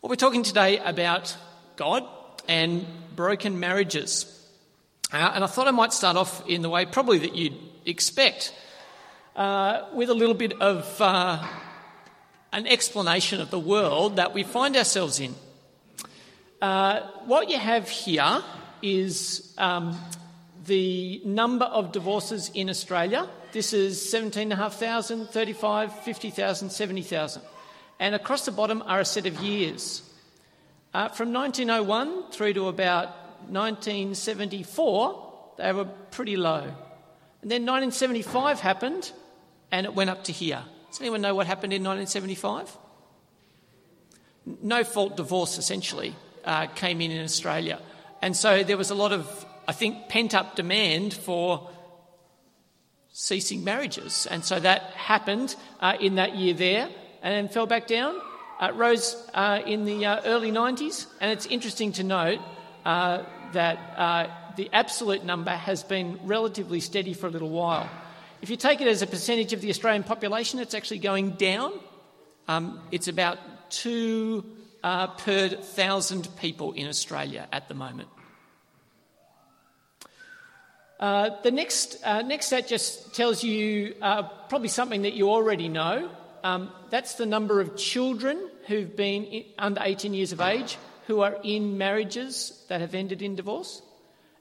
Well, we're talking today about God and broken marriages. Uh, and I thought I might start off in the way probably that you'd expect, uh, with a little bit of uh, an explanation of the world that we find ourselves in. Uh, what you have here is um, the number of divorces in Australia. This is 17,500, 35, 50,000, 70,000. And across the bottom are a set of years. Uh, from 1901 through to about 1974, they were pretty low. And then 1975 happened and it went up to here. Does anyone know what happened in 1975? No fault divorce essentially uh, came in in Australia. And so there was a lot of, I think, pent up demand for ceasing marriages. And so that happened uh, in that year there and then fell back down. Uh, rose uh, in the uh, early 90s. And it's interesting to note that the absolute number has been relatively steady for a little while. If you take it as a percentage of the Australian population, it's actually going down. Um, it's about two uh, per thousand people in Australia at the moment. Uh, the next, uh, next stat just tells you probably something that you already know. Um, that's the number of children who've been in, under 18 years of age who are in marriages that have ended in divorce.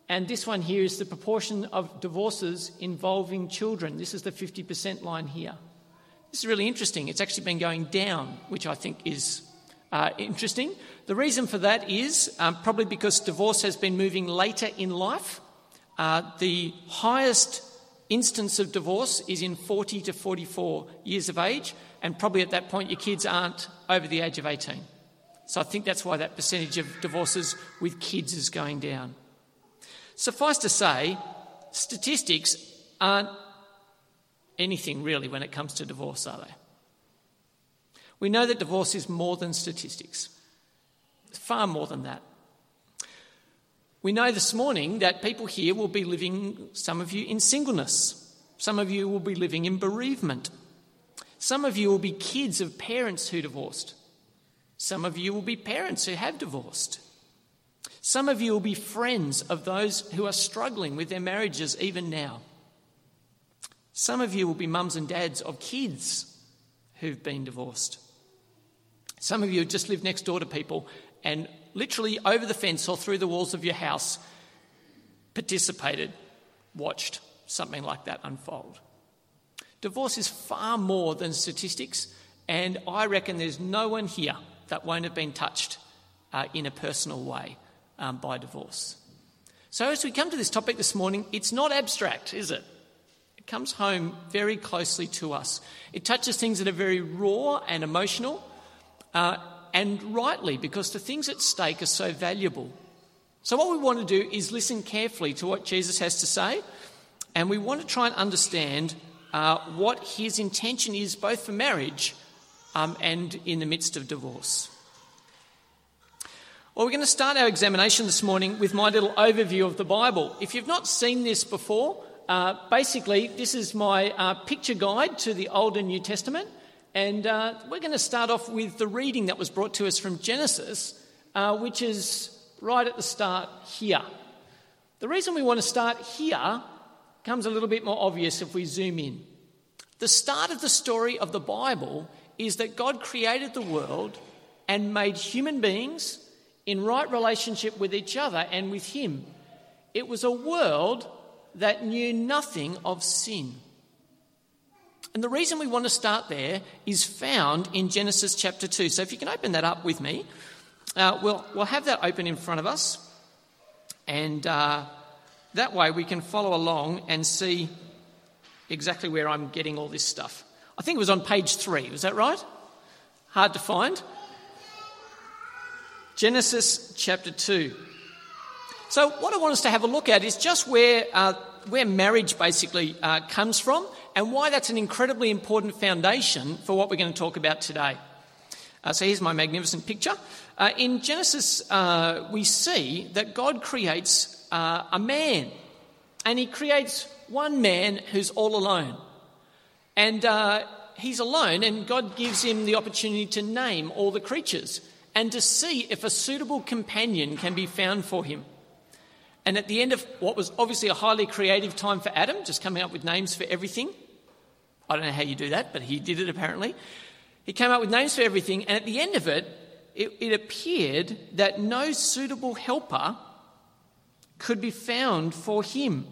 And this one here is the proportion of divorces involving children. This is the 50% line here. This is really interesting. It's actually been going down, which I think is uh, interesting. The reason for that is um, probably because divorce has been moving later in life. Uh, the highest instance of divorce is in 40 to 44 years of age, and probably at that point your kids aren't over the age of 18. So I think that's why that percentage of divorces with kids is going down. Suffice to say, statistics aren't anything really when it comes to divorce, are they? We know that divorce is more than statistics, far more than that. We know this morning that people here will be living, some of you, in singleness. Some of you will be living in bereavement. Some of you will be kids of parents who divorced. Some of you will be parents who have divorced. Some of you will be friends of those who are struggling with their marriages even now. Some of you will be mums and dads of kids who've been divorced. Some of you just live next door to people and literally over the fence or through the walls of your house participated, watched something like that unfold. Divorce is far more than statistics, and I reckon there's no one here that won't have been touched uh, in a personal way um, by divorce. So, as we come to this topic this morning, it's not abstract, is it? It comes home very closely to us. It touches things that are very raw and emotional, uh, and rightly, because the things at stake are so valuable. So, what we want to do is listen carefully to what Jesus has to say, and we want to try and understand uh, what his intention is both for marriage um, and in the midst of divorce. Well, we're going to start our examination this morning with my little overview of the Bible. If you've not seen this before, uh, basically, this is my uh, picture guide to the Old and New Testament. And uh, we're going to start off with the reading that was brought to us from Genesis, uh, which is right at the start here. The reason we want to start here comes a little bit more obvious if we zoom in. The start of the story of the Bible is that God created the world and made human beings in right relationship with each other and with Him. It was a world that knew nothing of sin. And the reason we want to start there is found in Genesis chapter 2. So if you can open that up with me, uh, we'll, we'll have that open in front of us. And uh, that way we can follow along and see exactly where I'm getting all this stuff. I think it was on page three, was that right? Hard to find. Genesis chapter 2. So, what I want us to have a look at is just where, uh, where marriage basically uh, comes from and why that's an incredibly important foundation for what we're going to talk about today. Uh, so here's my magnificent picture. Uh, in Genesis, uh, we see that God creates uh, a man, and he creates one man who's all alone. And uh, he's alone, and God gives him the opportunity to name all the creatures. and to see if a suitable companion can be found for him. And at the end of what was obviously a highly creative time for Adam, just coming up with names for everything, I don't know how you do that, but he did it apparently. He came up with names for everything, and at the end of it, it, it appeared that no suitable helper could be found for him.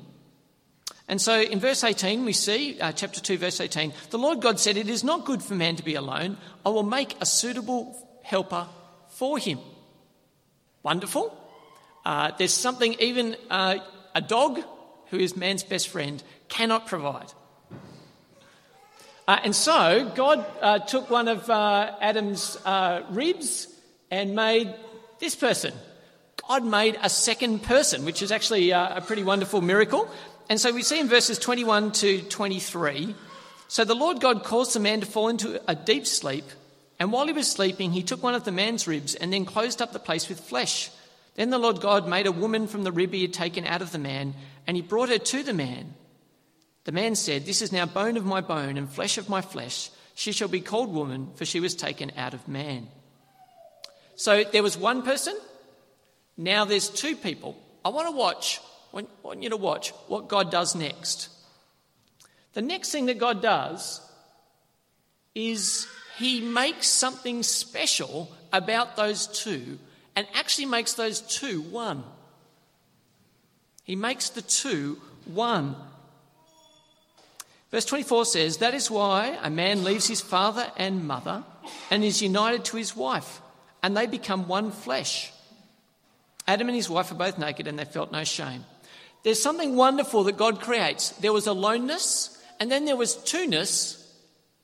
And so in verse 18, we see, uh, chapter 2, verse 18, the Lord God said, It is not good for man to be alone. I will make a suitable helper for him. Wonderful. Uh, there's something even uh, a dog, who is man's best friend, cannot provide. Uh, and so God uh, took one of uh, Adam's ribs and made this person. God made a second person, which is actually uh, a pretty wonderful miracle. And so we see in verses 21 to 23 So the Lord God caused the man to fall into a deep sleep, and while he was sleeping, he took one of the man's ribs and then closed up the place with flesh. Then the Lord God made a woman from the rib he had taken out of the man, and he brought her to the man. The man said, This is now bone of my bone and flesh of my flesh. She shall be called woman, for she was taken out of man. So there was one person, now there's two people. I want to watch I want you to watch what God does next. The next thing that God does is He makes something special about those two and actually makes those two one. He makes the two one. Verse 24 says, That is why a man leaves his father and mother and is united to his wife, and they become one flesh. Adam and his wife are both naked and they felt no shame. There's something wonderful that God creates. There was aloneness, and then there was two-ness,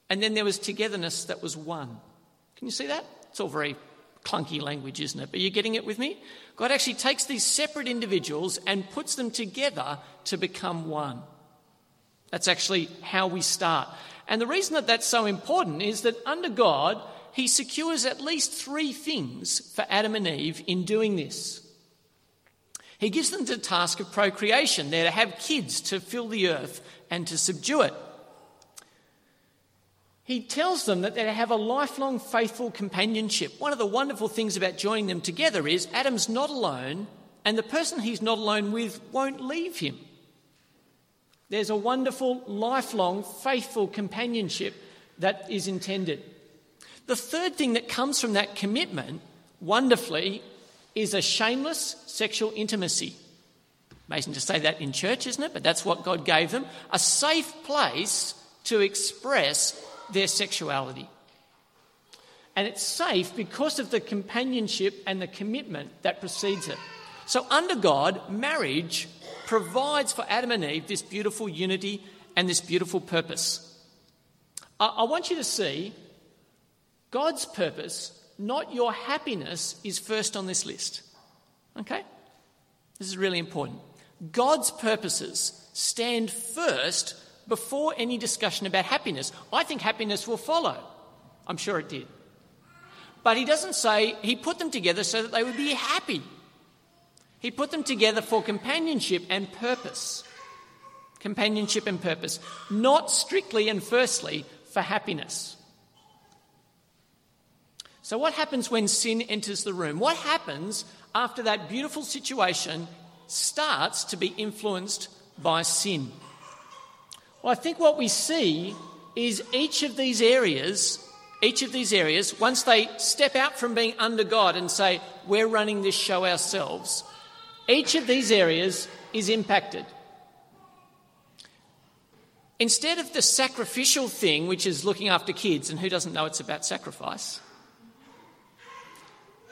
and then there was togetherness that was one. Can you see that? It's all very clunky language, isn't it? But you're getting it with me? God actually takes these separate individuals and puts them together to become one. That's actually how we start. And the reason that that's so important is that under God, He secures at least three things for Adam and Eve in doing this. He gives them the task of procreation. They're to have kids to fill the earth and to subdue it. He tells them that they're to have a lifelong faithful companionship. One of the wonderful things about joining them together is Adam's not alone, and the person he's not alone with won't leave him. There's a wonderful, lifelong, faithful companionship that is intended. The third thing that comes from that commitment, wonderfully, is a shameless sexual intimacy. Amazing to say that in church, isn't it? But that's what God gave them a safe place to express their sexuality. And it's safe because of the companionship and the commitment that precedes it. So, under God, marriage provides for Adam and Eve this beautiful unity and this beautiful purpose. I, want you to see God's purpose not your happiness, is first on this list. Okay? This is really important. God's purposes stand first before any discussion about happiness. I think happiness will follow. I'm sure it did. But he doesn't say he put them together so that they would be happy. He put them together for companionship and purpose. Companionship and purpose. Not strictly and firstly for happiness. So, what happens when sin enters the room? What happens after that beautiful situation starts to be influenced by sin? Well, I think what we see is each of these areas, each of these areas, once they step out from being under God and say, we're running this show ourselves, each of these areas is impacted. Instead of the sacrificial thing, which is looking after kids, and who doesn't know it's about sacrifice?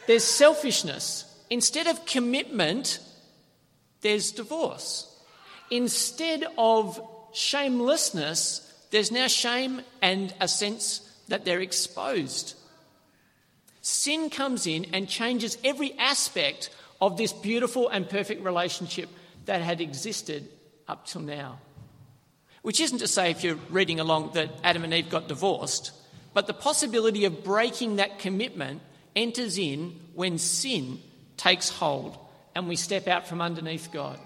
There's selfishness. Instead of commitment, there's divorce. Instead of shamelessness, there's now shame and a sense that they're exposed. Sin comes in and changes every aspect of this beautiful and perfect relationship that had existed up till now. Which isn't to say, if you're reading along, that Adam and Eve got divorced, but the possibility of breaking that commitment enters in when sin takes hold and we step out from underneath God.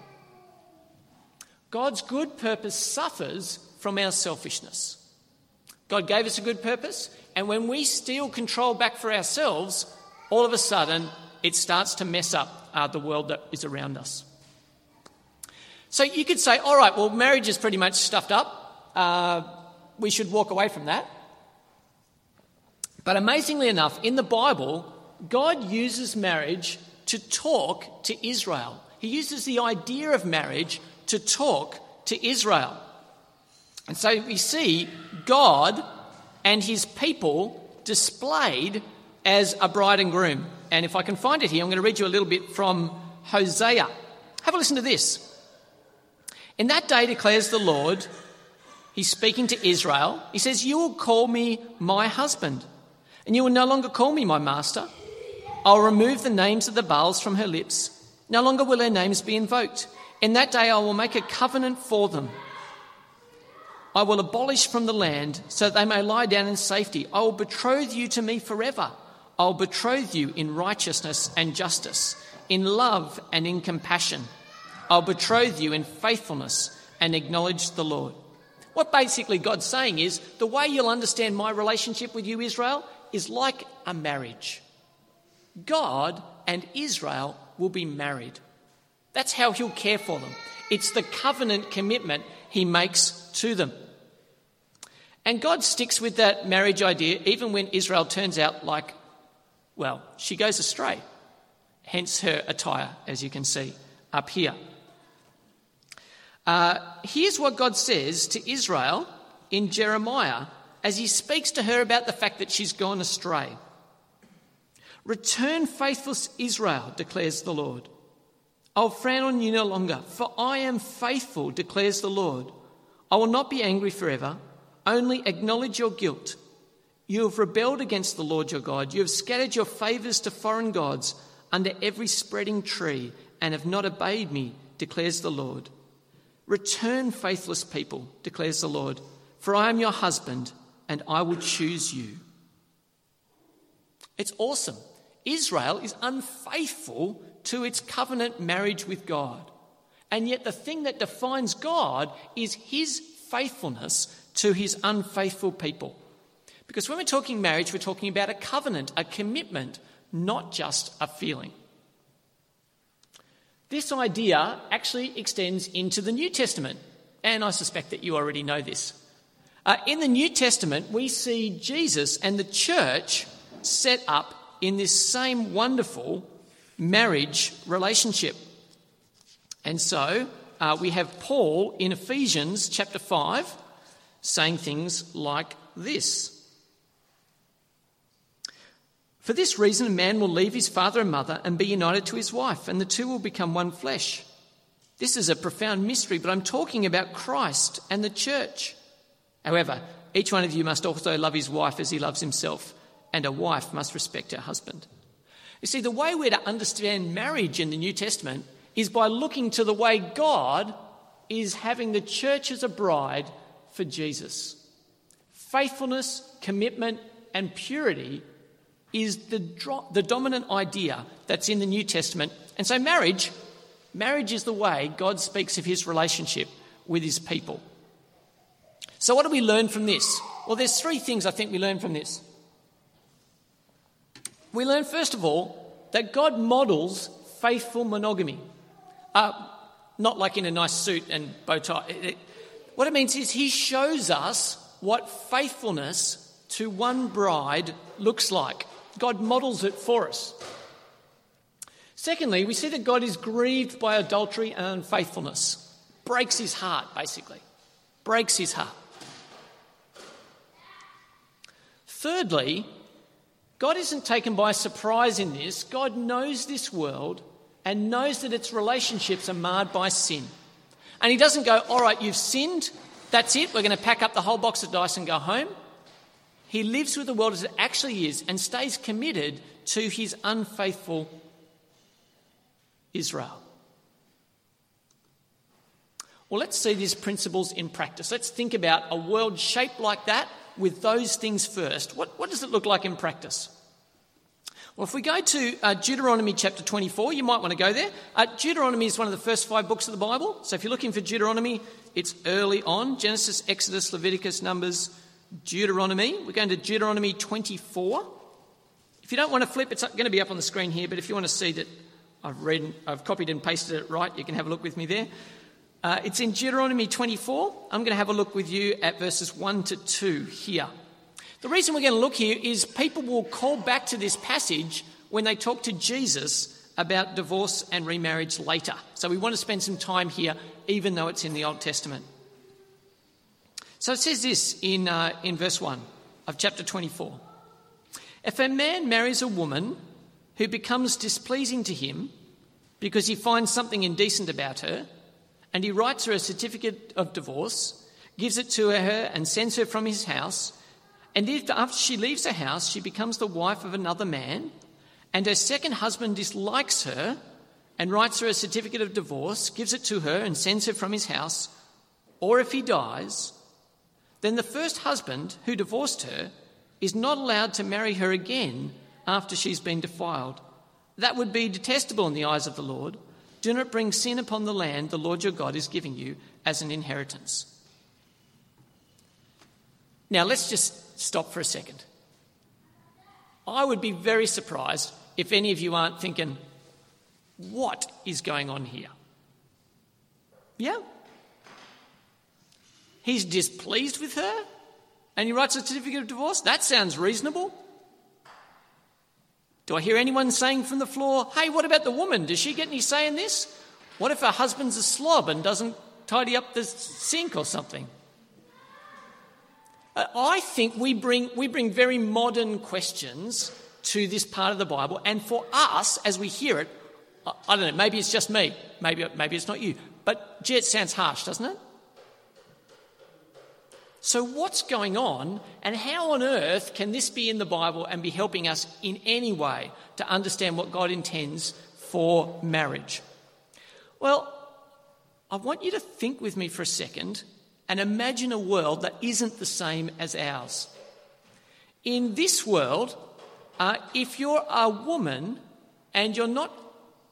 God's good purpose suffers from our selfishness. God gave us a good purpose, and when we steal control back for ourselves, all of a sudden it starts to mess up uh, the world that is around us. So you could say, all right, well, marriage is pretty much stuffed up. Uh, we should walk away from that. But amazingly enough, in the Bible, God uses marriage to talk to Israel. He uses the idea of marriage to talk to Israel. And so we see God and his people displayed as a bride and groom. And if I can find it here, I'm going to read you a little bit from Hosea. Have a listen to this. In that day declares the Lord, he's speaking to Israel. He says, You will call me my husband, and you will no longer call me my master. I'll remove the names of the Baals from her lips. No longer will their names be invoked. In that day I will make a covenant for them. I will abolish from the land so that they may lie down in safety. I will betroth you to me forever. I will betroth you in righteousness and justice, in love and in compassion. I'll betroth you in faithfulness and acknowledge the Lord. What basically God's saying is the way you'll understand my relationship with you, Israel, is like a marriage. God and Israel will be married. That's how he'll care for them. It's the covenant commitment he makes to them. And God sticks with that marriage idea even when Israel turns out like, well, she goes astray. Hence her attire, as you can see up here. Uh, here's what God says to Israel in Jeremiah as he speaks to her about the fact that she's gone astray. Return, faithless Israel, declares the Lord. I'll frown on you no longer, for I am faithful, declares the Lord. I will not be angry forever, only acknowledge your guilt. You have rebelled against the Lord your God. You have scattered your favours to foreign gods under every spreading tree and have not obeyed me, declares the Lord. Return, faithless people, declares the Lord, for I am your husband and I will choose you. It's awesome. Israel is unfaithful to its covenant marriage with God. And yet, the thing that defines God is his faithfulness to his unfaithful people. Because when we're talking marriage, we're talking about a covenant, a commitment, not just a feeling. This idea actually extends into the New Testament, and I suspect that you already know this. Uh, in the New Testament, we see Jesus and the church set up in this same wonderful marriage relationship. And so uh, we have Paul in Ephesians chapter 5 saying things like this. For this reason, a man will leave his father and mother and be united to his wife, and the two will become one flesh. This is a profound mystery, but I'm talking about Christ and the church. However, each one of you must also love his wife as he loves himself and a wife must respect her husband. You see, the way we're to understand marriage in the New Testament is by looking to the way God is having the church as a bride for Jesus. Faithfulness, commitment, and purity is the, the dominant idea that's in the New Testament. And so, marriage, marriage is the way God speaks of his relationship with his people. So, what do we learn from this? Well, there's three things I think we learn from this. We learn, first of all, that God models faithful monogamy. Uh, not like in a nice suit and bow tie. It, it, what it means is he shows us what faithfulness to one bride looks like. God models it for us. Secondly, we see that God is grieved by adultery and unfaithfulness. Breaks his heart, basically. Breaks his heart. Thirdly, God isn't taken by surprise in this. God knows this world and knows that its relationships are marred by sin. And He doesn't go, All right, you've sinned, that's it, we're going to pack up the whole box of dice and go home. He lives with the world as it actually is and stays committed to His unfaithful Israel. Well, let's see these principles in practice. Let's think about a world shaped like that with those things first. What, what does it look like in practice? Well, if we go to uh, Deuteronomy chapter 24, you might want to go there. Uh, Deuteronomy is one of the first five books of the Bible. So if you're looking for Deuteronomy, it's early on Genesis, Exodus, Leviticus, Numbers, Deuteronomy. We're going to Deuteronomy 24 If you don't want to flip, it's going to be up on the screen here, but if you want to see that I've read, I've copied and pasted it right, you can have a look with me there. Uh, it's in Deuteronomy 24. I'm going to have a look with you at verses 1 to 2 here. The reason we're going to look here is people will call back to this passage when they talk to Jesus about divorce and remarriage later. So we want to spend some time here, even though it's in the Old Testament. So it says this in, uh, in verse 1 of chapter 24 If a man marries a woman who becomes displeasing to him because he finds something indecent about her, and he writes her a certificate of divorce, gives it to her, and sends her from his house, and if after she leaves the house she becomes the wife of another man, and her second husband dislikes her and writes her a certificate of divorce, gives it to her, and sends her from his house, or if he dies, then the first husband who divorced her is not allowed to marry her again after she's been defiled. That would be detestable in the eyes of the Lord. Do not bring sin upon the land the Lord your God is giving you as an inheritance. Now, let's just stop for a second. I would be very surprised if any of you aren't thinking, what is going on here? Yeah? He's displeased with her and he writes a certificate of divorce? That sounds reasonable. Do I hear anyone saying from the floor, hey, what about the woman? Does she get any say in this? What if her husband's a slob and doesn't tidy up the sink or something? Uh, I think we bring, we bring very modern questions to this part of the Bible. And for us, as we hear it, I don't know, maybe it's just me, maybe, maybe it's not you, but gee, it sounds harsh, doesn't it? So, what's going on, and how on earth can this be in the Bible and be helping us in any way to understand what God intends for marriage? Well, I want you to think with me for a second and imagine a world that isn't the same as ours. In this world, uh, if you're a woman and you're not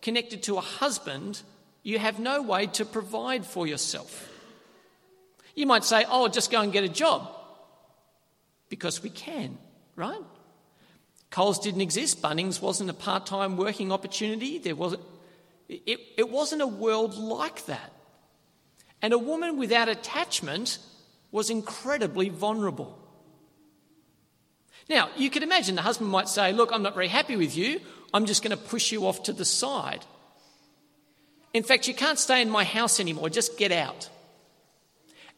connected to a husband, you have no way to provide for yourself. You might say, oh, just go and get a job. Because we can, right? Coles didn't exist. Bunnings wasn't a part time working opportunity. There wasn't, it, it wasn't a world like that. And a woman without attachment was incredibly vulnerable. Now, you could imagine the husband might say, Look, I'm not very happy with you. I'm just going to push you off to the side. In fact, you can't stay in my house anymore. Just get out.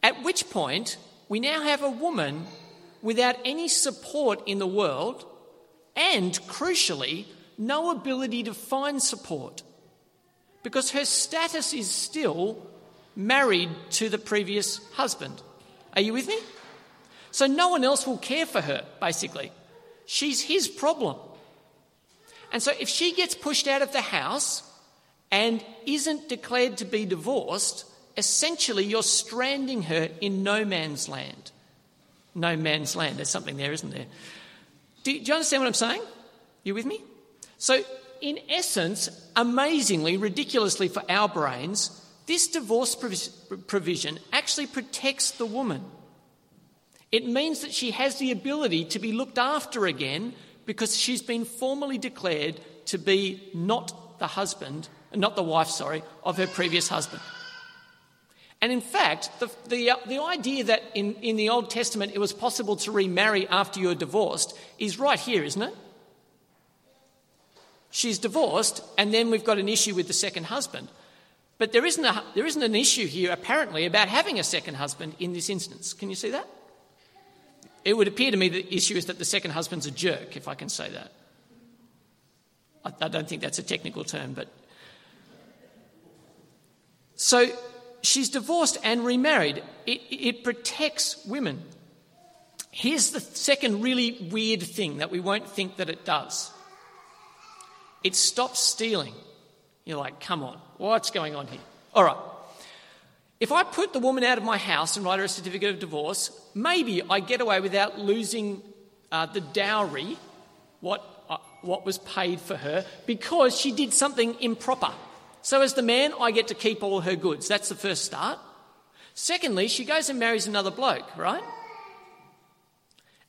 At which point, we now have a woman without any support in the world and, crucially, no ability to find support because her status is still married to the previous husband. Are you with me? So no one else will care for her, basically. She's his problem. And so if she gets pushed out of the house and isn't declared to be divorced, essentially you're stranding her in no man's land. No man's land. There's something there, isn't there? Do, do you understand what I'm saying? You with me? So, in essence, amazingly, ridiculously for our brains, this divorce provision actually protects the woman. It means that she has the ability to be looked after again because she's been formally declared to be not the husband, not the wife, sorry, of her previous husband. And in fact, the, the, uh, the idea that in, in the Old Testament it was possible to remarry after you're divorced is right here, isn't it? She's divorced, and then we've got an issue with the second husband. But there isn't, a, there isn't an issue here, apparently, about having a second husband in this instance. Can you see that? It would appear to me the issue is that the second husband's a jerk, if I can say that. I, I don't think that's a technical term, but. So she's divorced and remarried. It, it protects women. Here's the second really weird thing that we won't think that it does it stops stealing. You're like, come on, what's going on here? All right. If I put the woman out of my house and write her a certificate of divorce, maybe I get away without losing uh, the dowry, what, uh, what was paid for her, because she did something improper. So, as the man, I get to keep all her goods. That's the first start. Secondly, she goes and marries another bloke, right?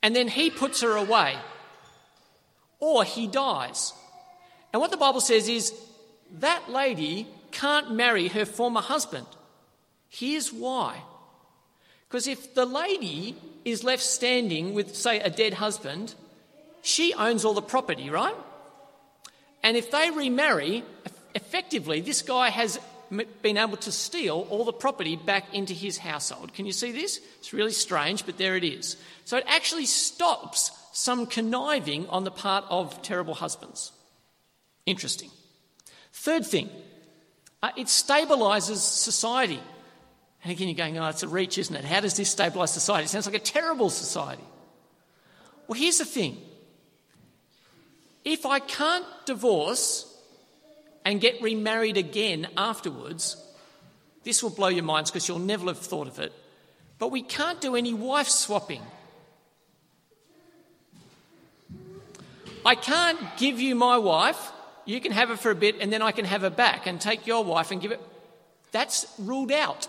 And then he puts her away. or he dies. And what the Bible says is that lady can't marry her former husband. Here's why. Because if the lady is left standing with, say, a dead husband, she owns all the property, right? And if they remarry, effectively, this guy has been able to steal all the property back into his household. Can you see this? It's really strange, but there it is. So it actually stops some conniving on the part of terrible husbands. Interesting. Third thing, uh, it stabilises society. And again, you're going, oh, it's a reach, isn't it? How does this stabilise society? It sounds like a terrible society. Well, here's the thing if I can't divorce and get remarried again afterwards, this will blow your minds because you'll never have thought of it. But we can't do any wife swapping. I can't give you my wife, you can have her for a bit, and then I can have her back and take your wife and give it. That's ruled out.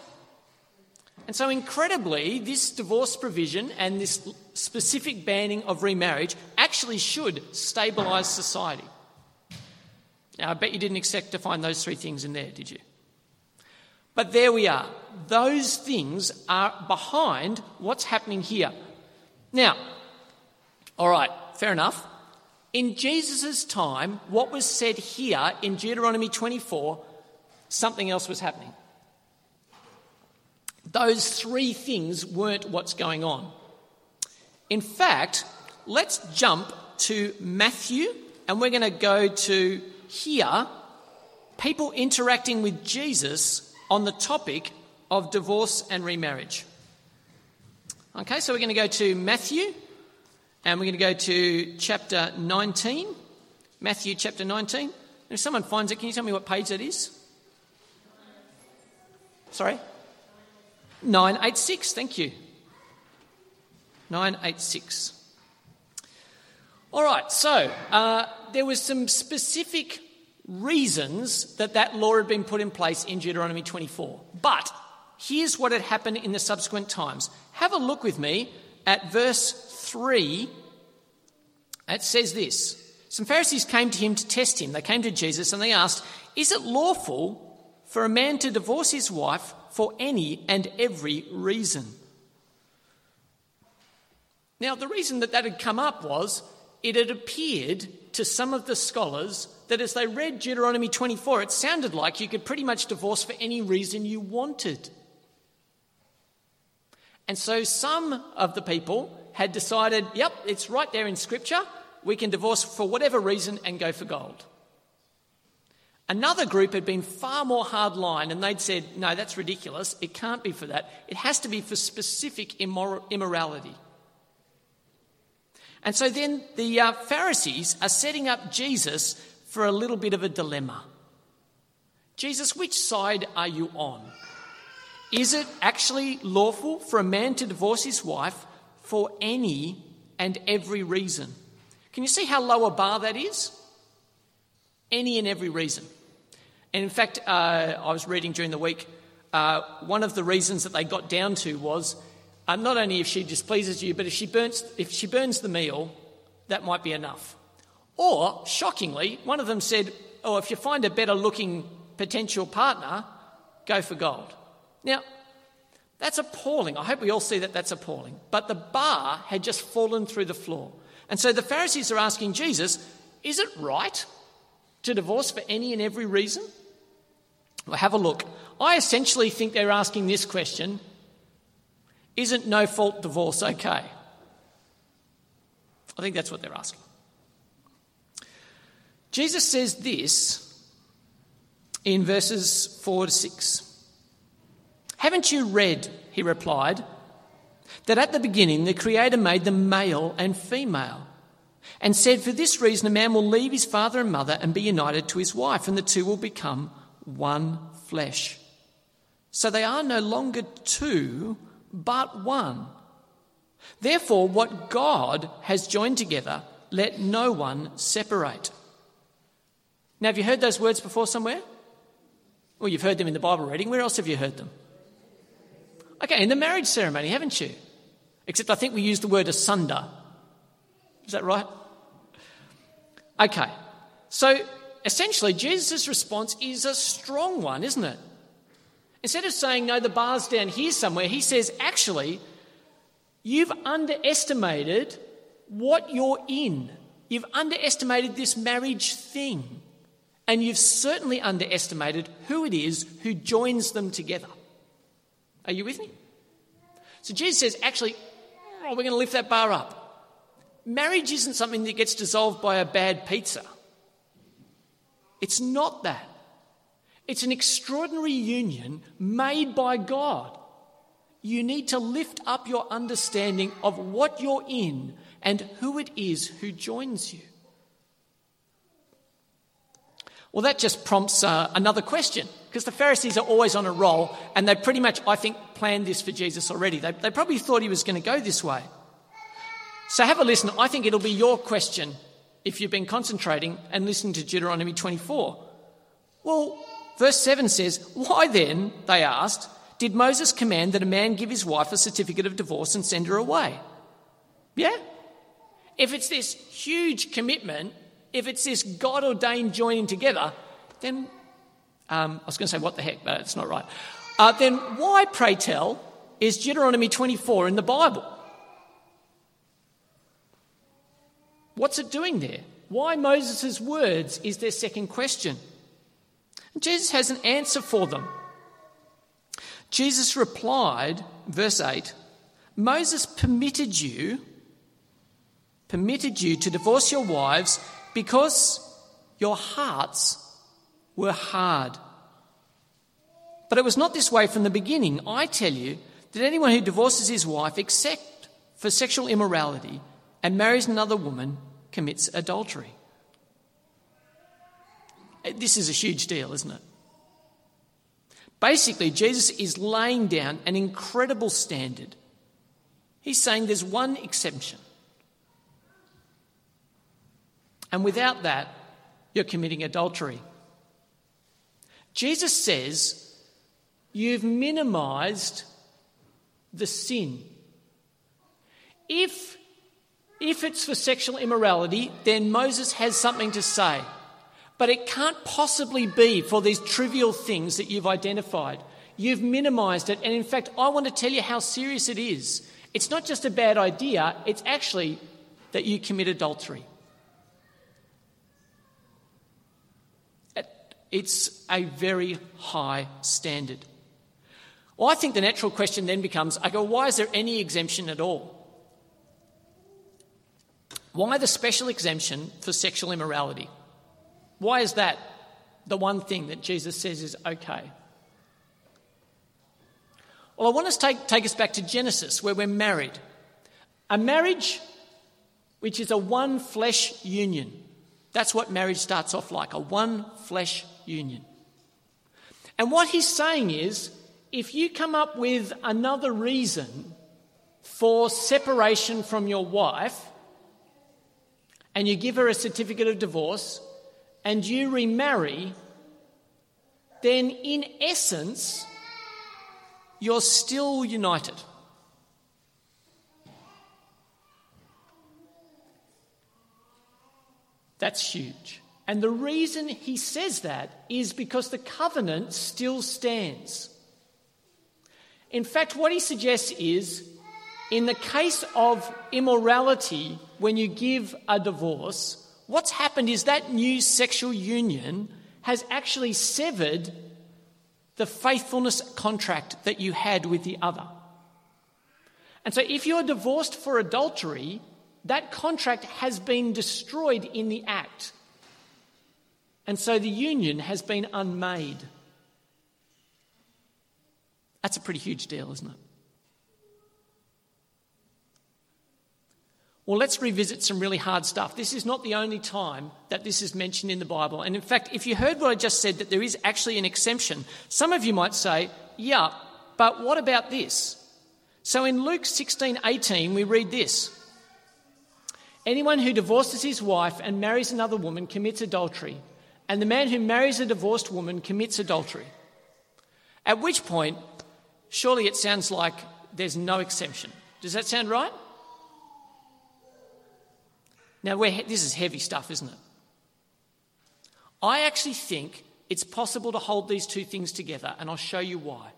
And so, incredibly, this divorce provision and this specific banning of remarriage actually should stabilise society. Now, I bet you didn't expect to find those three things in there, did you? But there we are. Those things are behind what's happening here. Now, all right, fair enough. In Jesus' time, what was said here in Deuteronomy 24, something else was happening. Those three things weren't what's going on. In fact, let's jump to Matthew and we're going to go to here people interacting with Jesus on the topic of divorce and remarriage. Okay, so we're going to go to Matthew and we're going to go to chapter 19. Matthew chapter 19. If someone finds it, can you tell me what page that is? Sorry? 986, thank you. 986. All right, so uh, there was some specific reasons that that law had been put in place in Deuteronomy 24. But here's what had happened in the subsequent times. Have a look with me at verse 3. It says this Some Pharisees came to him to test him. They came to Jesus and they asked, Is it lawful for a man to divorce his wife for any and every reason? Now, the reason that that had come up was it had appeared to some of the scholars that as they read Deuteronomy 24, it sounded like you could pretty much divorce for any reason you wanted. And so some of the people had decided, yep, it's right there in Scripture. We can divorce for whatever reason and go for gold. Another group had been far more hardline and they'd said, no, that's ridiculous. It can't be for that. It has to be for specific immor- immorality. And so then the uh, Pharisees are setting up Jesus for a little bit of a dilemma. Jesus, which side are you on? Is it actually lawful for a man to divorce his wife for any and every reason? Can you see how low a bar that is? Any and every reason. And in fact, uh, I was reading during the week, uh, one of the reasons that they got down to was not only if she displeases you, but if she, burns, if she burns the meal, that might be enough. Or, shockingly, one of them said, Oh, if you find a better looking potential partner, go for gold. Now, that's appalling. I hope we all see that that's appalling. But the bar had just fallen through the floor. And so the Pharisees are asking Jesus, Is it right to divorce for any and every reason? Well, have a look. I essentially think they're asking this question isn't no fault divorce okay? I think that's what they're asking. Jesus says this in verses 4 to 6. Haven't you read, he replied, that at the beginning the Creator made them male and female, and said, For this reason a man will leave his father and mother and be united to his wife, and the two will become one flesh. So they are no longer two, but one. Therefore, what God has joined together, let no one separate. Now, have you heard those words before somewhere? Well, you've heard them in the Bible reading. Where else have you heard them? Okay, in the marriage ceremony, haven't you? Except I think we use the word asunder. Is that right? Okay, so essentially, Jesus' response is a strong one, isn't it? Instead of saying, no, the bar's down here somewhere, he says, actually, you've underestimated what you're in. You've underestimated this marriage thing. And you've certainly underestimated who it is who joins them together. Are you with me? So Jesus says, actually, oh, we're going to lift that bar up. Marriage isn't something that gets dissolved by a bad pizza. It's not that. It's an extraordinary union made by God. You need to lift up your understanding of what you're in and who it is who joins you. Well, that just prompts uh, another question because the Pharisees are always on a roll and they pretty much, I think, planned this for Jesus already. They, they probably thought he was going to go this way. So have a listen. I think it'll be your question if you've been concentrating and listening to Deuteronomy 24. Well, verse 7 says, Why then, they asked, did Moses command that a man give his wife a certificate of divorce and send her away? Yeah? If it's this huge commitment, if it's this God ordained joining together, then um, I was going to say, what the heck, but it's not right. Uh, then why, pray tell, is Deuteronomy 24 in the Bible? What's it doing there? Why Moses' words is their second question. Jesus has an answer for them. Jesus replied, verse 8, Moses permitted you, permitted you to divorce your wives because your hearts were hard. But it was not this way from the beginning. I tell you that anyone who divorces his wife except for sexual immorality and marries another woman commits adultery. This is a huge deal, isn't it? Basically, Jesus is laying down an incredible standard. He's saying there's one exception. And without that, you're committing adultery. Jesus says you've minimized the sin. If, if it's for sexual immorality, then Moses has something to say. But it can't possibly be for these trivial things that you've identified. You've minimized it. And in fact, I want to tell you how serious it is. It's not just a bad idea, it's actually that you commit adultery. It's a very high standard. Well, I think the natural question then becomes I go, why is there any exemption at all? Why the special exemption for sexual immorality? Why is that the one thing that Jesus says is okay? Well, I want to take, take us back to Genesis, where we're married. A marriage which is a one flesh union. That's what marriage starts off like a one flesh union. And what he's saying is if you come up with another reason for separation from your wife, and you give her a certificate of divorce, and you remarry, then in essence, you're still united. That's huge. And the reason he says that is because the covenant still stands. In fact, what he suggests is in the case of immorality, when you give a divorce, what's happened is that new sexual union has actually severed the faithfulness contract that you had with the other. And so if you're divorced for adultery, that contract has been destroyed in the act. And so the union has been unmade. That's a pretty huge deal, isn't it? Well, let's revisit some really hard stuff. This is not the only time that this is mentioned in the Bible. And in fact, if you heard what I just said, that there is actually an exemption, some of you might say, yeah, but what about this? So in Luke 16 18, we read this Anyone who divorces his wife and marries another woman commits adultery, and the man who marries a divorced woman commits adultery. At which point, surely it sounds like there's no exemption. Does that sound right? Now, this is heavy stuff, isn't it? I actually think it's possible to hold these two things together, and I'll show you why.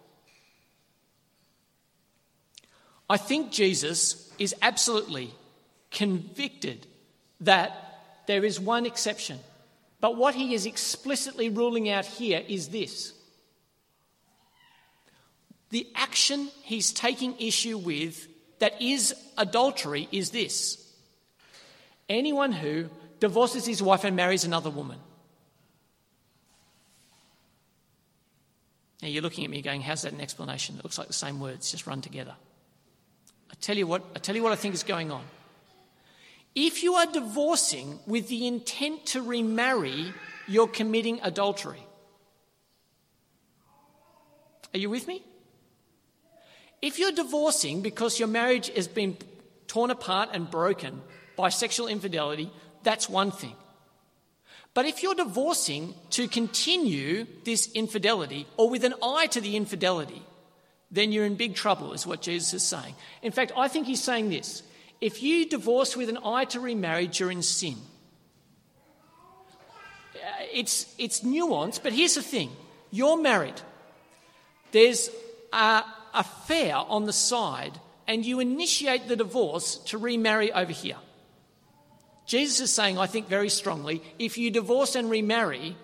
I think Jesus is absolutely convicted that there is one exception. But what he is explicitly ruling out here is this the action he's taking issue with that is adultery is this anyone who divorces his wife and marries another woman. Now you're looking at me going, How's that an explanation? It looks like the same words, just run together. I tell you what, I tell you what I think is going on. If you are divorcing with the intent to remarry, you're committing adultery. Are you with me? If you're divorcing because your marriage has been torn apart and broken by sexual infidelity, that's one thing. But if you're divorcing to continue this infidelity or with an eye to the infidelity, then you're in big trouble, is what Jesus is saying. In fact, I think he's saying this if you divorce with an eye to remarriage, you're in sin. Uh, it's, it's nuanced, but here's the thing you're married, there's a affair on the side, and you initiate the divorce to remarry over here. Jesus is saying, I think very strongly, if you divorce and remarry,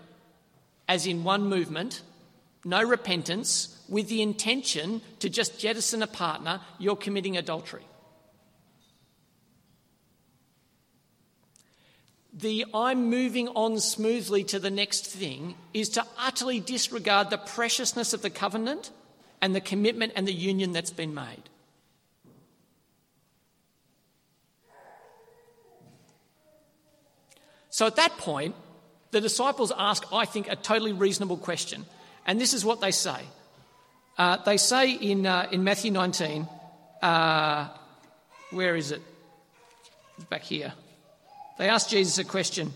as in one movement, no repentance, with the intention to just jettison a partner, you're committing adultery. the I'm moving on smoothly to the next thing is to utterly disregard the preciousness of the covenant and the commitment and the union that's been made. So at that point, the disciples ask, I think, a totally reasonable question. And this is what they say. Uh, they say in, uh, in Matthew 19, uh, where is it? Back here. They ask Jesus a question.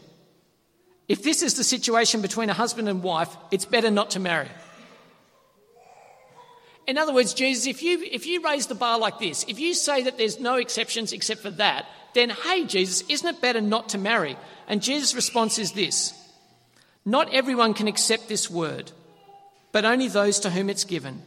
If this is the situation between a husband and wife, it's better not to marry. In other words, Jesus, if you, if you raise the bar like this, if you say that there's no exceptions except for that, then hey, Jesus, isn't it better not to marry? And Jesus' response is this Not everyone can accept this word, but only those to whom it's given.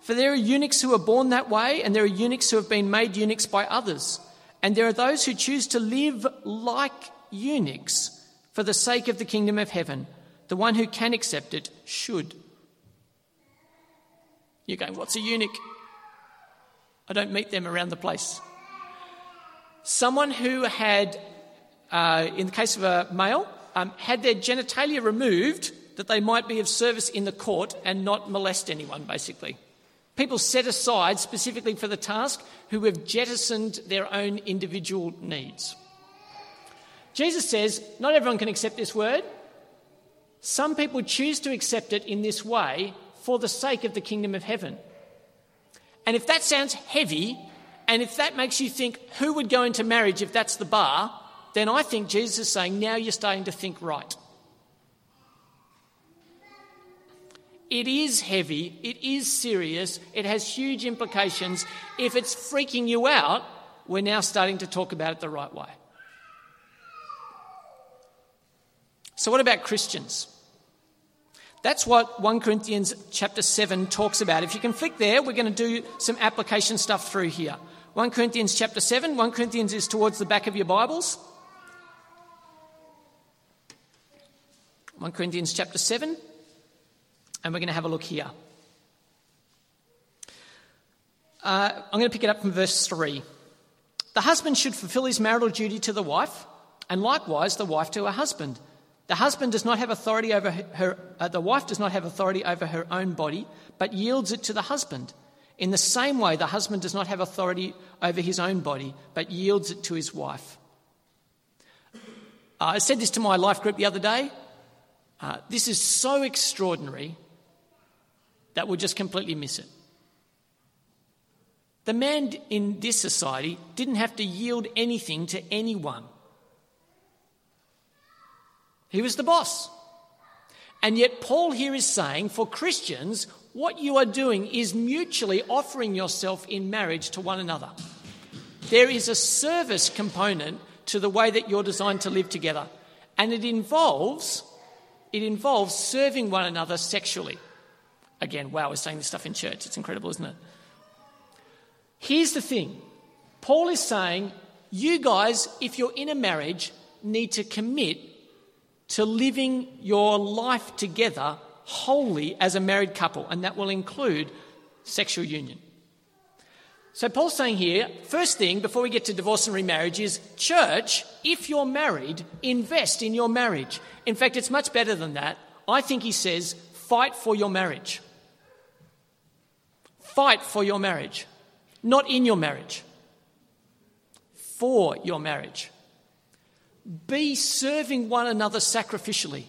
For there are eunuchs who are born that way, and there are eunuchs who have been made eunuchs by others. And there are those who choose to live like eunuchs for the sake of the kingdom of heaven. The one who can accept it should. You're going, what's a eunuch? I don't meet them around the place. Someone who had, uh, in the case of a male, um, had their genitalia removed that they might be of service in the court and not molest anyone, basically. People set aside specifically for the task who have jettisoned their own individual needs. Jesus says, Not everyone can accept this word. Some people choose to accept it in this way for the sake of the kingdom of heaven. And if that sounds heavy, and if that makes you think, who would go into marriage if that's the bar, then I think Jesus is saying, now you're starting to think right. It is heavy, it is serious, it has huge implications. If it's freaking you out, we're now starting to talk about it the right way. So, what about Christians? That's what 1 Corinthians chapter 7 talks about. If you can flick there, we're going to do some application stuff through here. 1 Corinthians chapter 7. 1 Corinthians is towards the back of your Bibles. 1 Corinthians chapter 7. And we're going to have a look here. Uh, I'm going to pick it up from verse 3. The husband should fulfill his marital duty to the wife, and likewise the wife to her husband. The husband does not have authority over her, uh, the wife does not have authority over her own body, but yields it to the husband. In the same way, the husband does not have authority over his own body, but yields it to his wife. Uh, I said this to my life group the other day. Uh, this is so extraordinary that would just completely miss it. The man in this society didn't have to yield anything to anyone. He was the boss. And yet, Paul here is saying for Christians, what you are doing is mutually offering yourself in marriage to one another. There is a service component to the way that you're designed to live together, and it involves it involves serving one another sexually. Again, wow, we're saying this stuff in church. It's incredible, isn't it? Here's the thing Paul is saying, you guys, if you're in a marriage, need to commit to living your life together wholly as a married couple, and that will include sexual union. So, Paul's saying here, first thing before we get to divorce and remarriage is church, if you're married, invest in your marriage. In fact, it's much better than that. I think he says, fight for your marriage. Fight for your marriage, not in your marriage, for your marriage. Be serving one another sacrificially.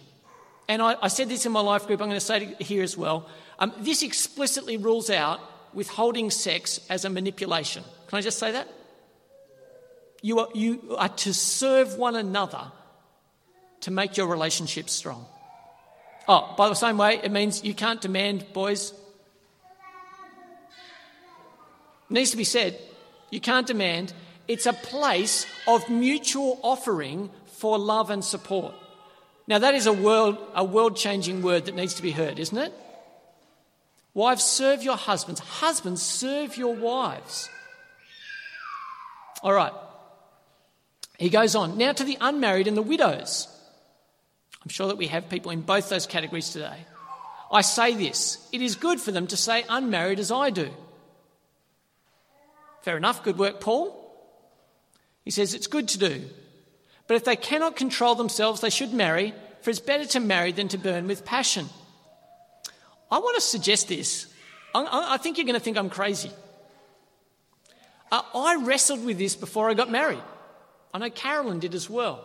And I, I said this in my life group, I'm going to say it here as well. Um, this explicitly rules out withholding sex as a manipulation. Can I just say that? You are, you are to serve one another to make your relationship strong. Oh, by the same way, it means you can't demand, boys. It needs to be said, you can't demand. It's a place of mutual offering for love and support. Now, that is a world, a world changing word that needs to be heard, isn't it? Wives, serve your husbands. Husbands, serve your wives. All right. He goes on. Now to the unmarried and the widows. I'm sure that we have people in both those categories today. I say this it is good for them to say unmarried as I do. Fair enough, good work, Paul. He says it's good to do. But if they cannot control themselves, they should marry, for it's better to marry than to burn with passion. I want to suggest this. I, think you're going to think I'm crazy. Uh, I wrestled with this before I got married. I know Carolyn did as well.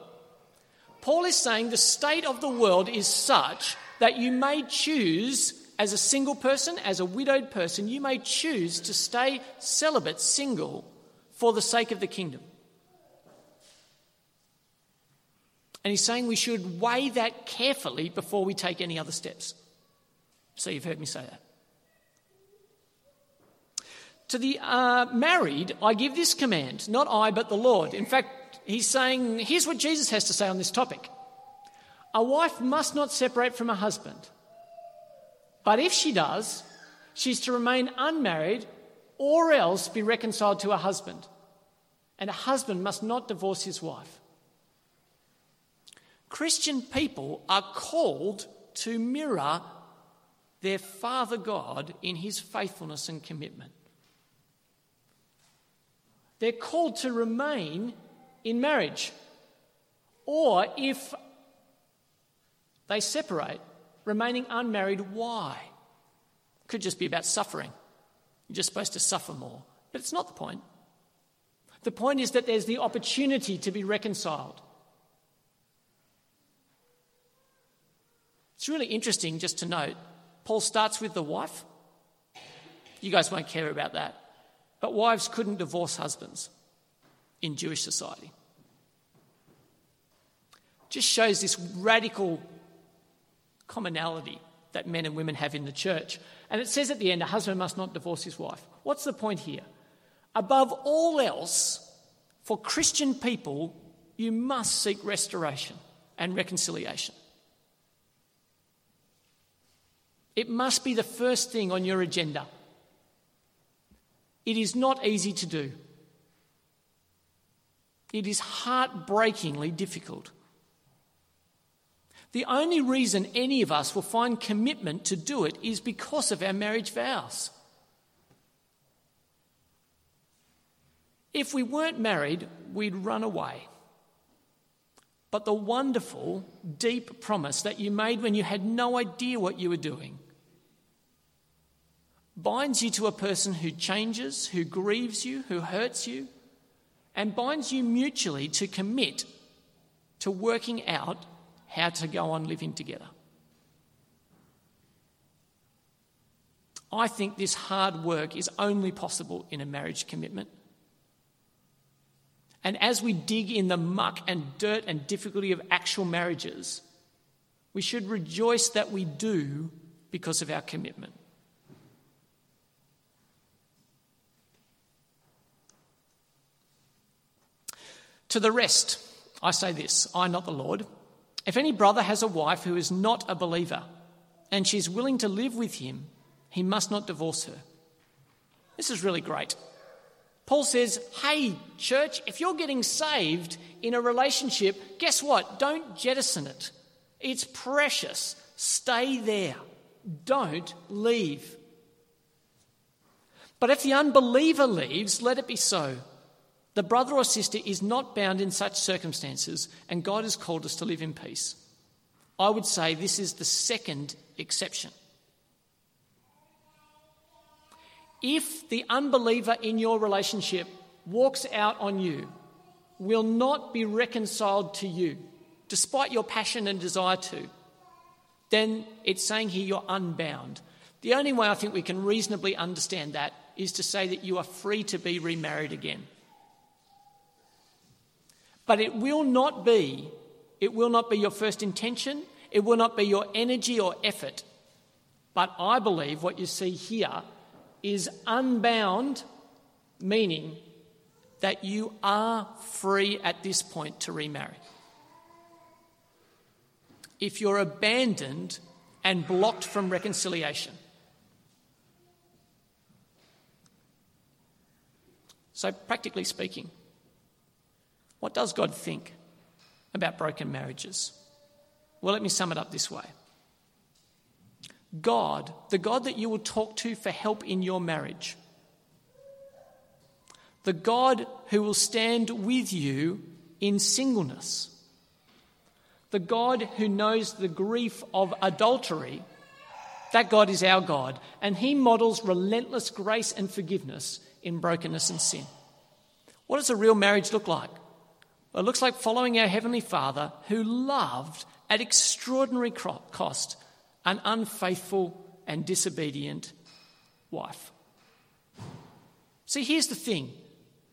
Paul is saying the state of the world is such that you may choose, as a single person, as a widowed person, you may choose to stay celibate, single, for the sake of the kingdom. And he's saying we should weigh that carefully before we take any other steps. So you've heard me say that. To the uh, married, I give this command, not I, but the Lord. In fact, he's saying, here's what Jesus has to say on this topic A wife must not separate from her husband. But if she does, she's to remain unmarried or else be reconciled to her husband. And a husband must not divorce his wife. Christian people are called to mirror their Father God in his faithfulness and commitment. They're called to remain in marriage. Or if they separate, remaining unmarried, why? Could just be about suffering. You're just supposed to suffer more. But it's not the point. The point is that there's the opportunity to be reconciled. It's really interesting just to note Paul starts with the wife. You guys won't care about that. But wives couldn't divorce husbands in Jewish society. Just shows this radical commonality that men and women have in the church. And it says at the end, a husband must not divorce his wife. What's the point here? Above all else, for Christian people, you must seek restoration and reconciliation. It must be the first thing on your agenda. It is not easy to do. It is heartbreakingly difficult. The only reason any of us will find commitment to do it is because of our marriage vows. If we weren't married, we'd run away. But the wonderful, deep promise that you made when you had no idea what you were doing binds you to a person who changes, who grieves you, who hurts you, and binds you mutually to commit to working out how to go on living together. I think this hard work is only possible in a marriage commitment. And as we dig in the muck and dirt and difficulty of actual marriages, we should rejoice that we do because of our commitment. To the rest, I say this I, not the Lord, If any brother has a wife who is not a believer and she's willing to live with him, he must not divorce her. This is really great. Paul says, Hey, church, if you're getting saved in a relationship, guess what? Don't jettison it. It's precious. Stay there. Don't leave. But if the unbeliever leaves, let it be so. The brother or sister is not bound in such circumstances, and God has called us to live in peace. I would say this is the second exception. If the unbeliever in your relationship walks out on you, will not be reconciled to you, despite your passion and desire to, then it's saying here you're unbound. The only way I think we can reasonably understand that is to say that you are free to be remarried again. But it will not be, it will not be your first intention, it will not be your energy or effort. But I believe what you see here is unbound, meaning that you are free at this point to remarry. If you're abandoned and blocked from reconciliation, So, practically speaking, what does God think about broken marriages? Well, let me sum it up this way God, the God that you will talk to for help in your marriage, the God who will stand with you in singleness, the God who knows the grief of adultery. That God is our God, and He models relentless grace and forgiveness in brokenness and sin. What does a real marriage look like? Well, it looks like following our Heavenly Father who loved at extraordinary cost an unfaithful and disobedient wife. See, here's the thing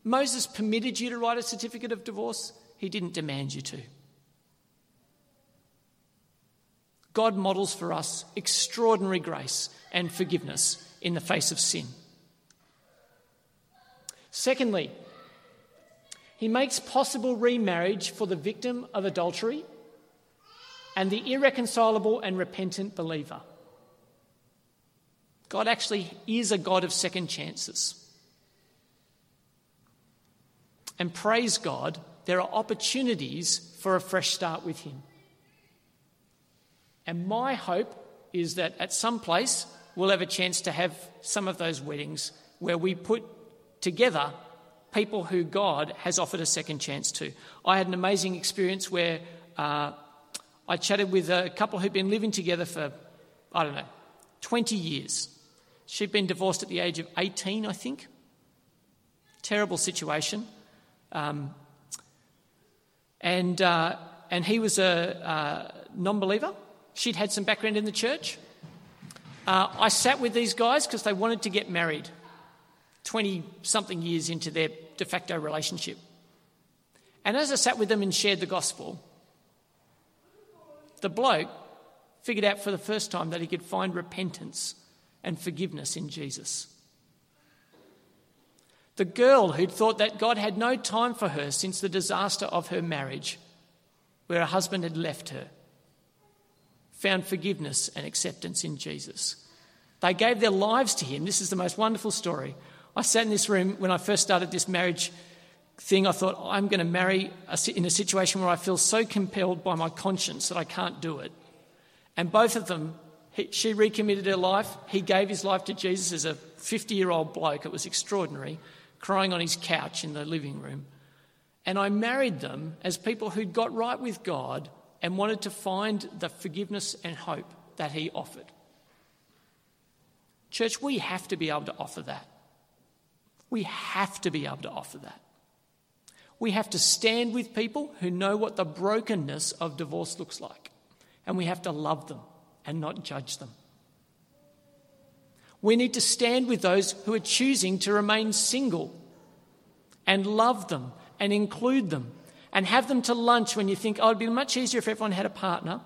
Moses permitted you to write a certificate of divorce, he didn't demand you to. God models for us extraordinary grace and forgiveness in the face of sin. Secondly, he makes possible remarriage for the victim of adultery and the irreconcilable and repentant believer. God actually is a God of second chances. And praise God, there are opportunities for a fresh start with Him. And my hope is that at some place we'll have a chance to have some of those weddings where we put together people who God has offered a second chance to. I had an amazing experience where uh, I chatted with a couple who'd been living together for, I don't know, 20 years. She'd been divorced at the age of 18, I think. Terrible situation. Um, and, uh, and he was a non believer. She'd had some background in the church. Uh, I sat with these guys because they wanted to get married. 20 something years into their de facto relationship. And as I sat with them and shared the gospel, the bloke figured out for the first time that he could find repentance and forgiveness in Jesus. The girl who'd thought that God had no time for her since the disaster of her marriage, where her husband had left her, found forgiveness and acceptance in Jesus. They gave their lives to him. This is the most wonderful story. I sat in this room when I first started this marriage thing. I thought, I'm going to marry in a situation where I feel so compelled by my conscience that I can't do it. And both of them, he, she recommitted her life. He gave his life to Jesus as a 50 year old bloke. It was extraordinary, crying on his couch in the living room. And I married them as people who'd got right with God and wanted to find the forgiveness and hope that He offered. Church, we have to be able to offer that. We have to be able to offer that. We have to stand with people who know what the brokenness of divorce looks like, and we have to love them and not judge them. We need to stand with those who are choosing to remain single and love them and include them and have them to lunch when you think, oh, it'd be much easier if everyone had a partner.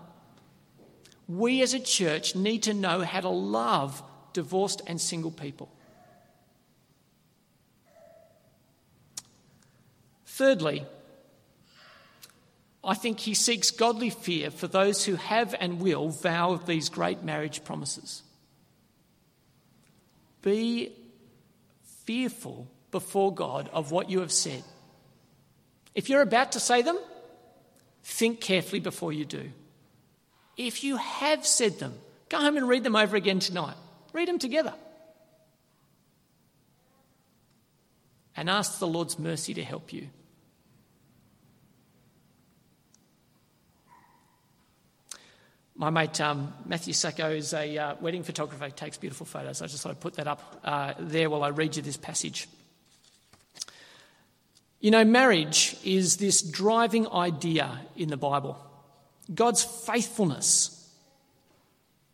We as a church need to know how to love divorced and single people. Thirdly, I think he seeks godly fear for those who have and will vow these great marriage promises. Be fearful before God of what you have said. If you're about to say them, think carefully before you do. If you have said them, go home and read them over again tonight. Read them together. And ask the Lord's mercy to help you. My mate um, Matthew Sacco is a uh, wedding photographer. He takes beautiful photos. I just thought I'd put that up uh, there while I read you this passage. You know, marriage is this driving idea in the Bible God's faithfulness,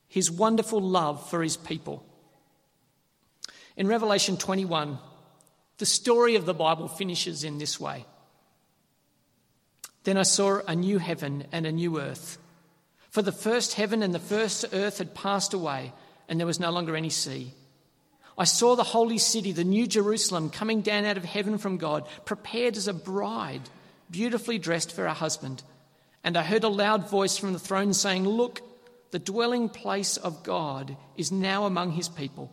His wonderful love for His people. In Revelation 21, the story of the Bible finishes in this way Then I saw a new heaven and a new earth. For the first heaven and the first earth had passed away, and there was no longer any sea. I saw the holy city, the new Jerusalem, coming down out of heaven from God, prepared as a bride, beautifully dressed for her husband. And I heard a loud voice from the throne saying, Look, the dwelling place of God is now among his people.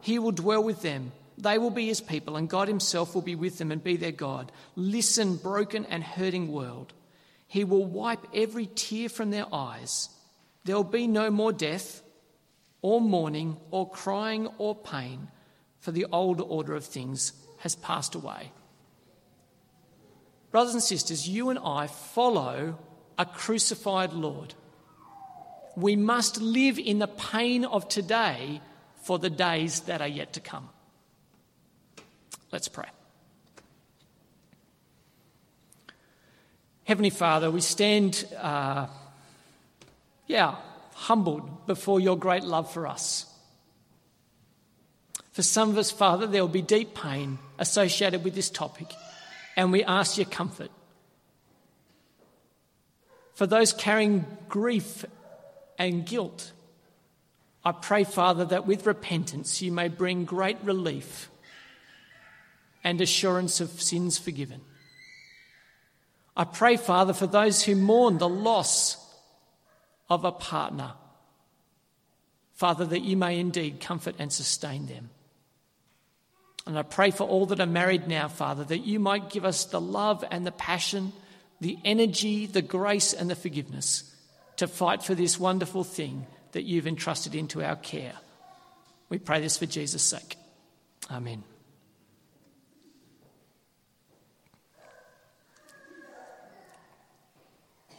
He will dwell with them. They will be his people, and God himself will be with them and be their God. Listen, broken and hurting world. He will wipe every tear from their eyes. There will be no more death, or mourning, or crying, or pain, for the old order of things has passed away. Brothers and sisters, you and I follow a crucified Lord. We must live in the pain of today for the days that are yet to come. Let's pray. Heavenly Father, we stand, uh, yeah, humbled before your great love for us. For some of us, Father, there will be deep pain associated with this topic, and we ask your comfort. For those carrying grief and guilt, I pray, Father, that with repentance you may bring great relief and assurance of sins forgiven. I pray, Father, for those who mourn the loss of a partner. Father, that you may indeed comfort and sustain them. And I pray for all that are married now, Father, that you might give us the love and the passion, the energy, the grace and the forgiveness to fight for this wonderful thing that you've entrusted into our care. We pray this for Jesus' sake. Amen.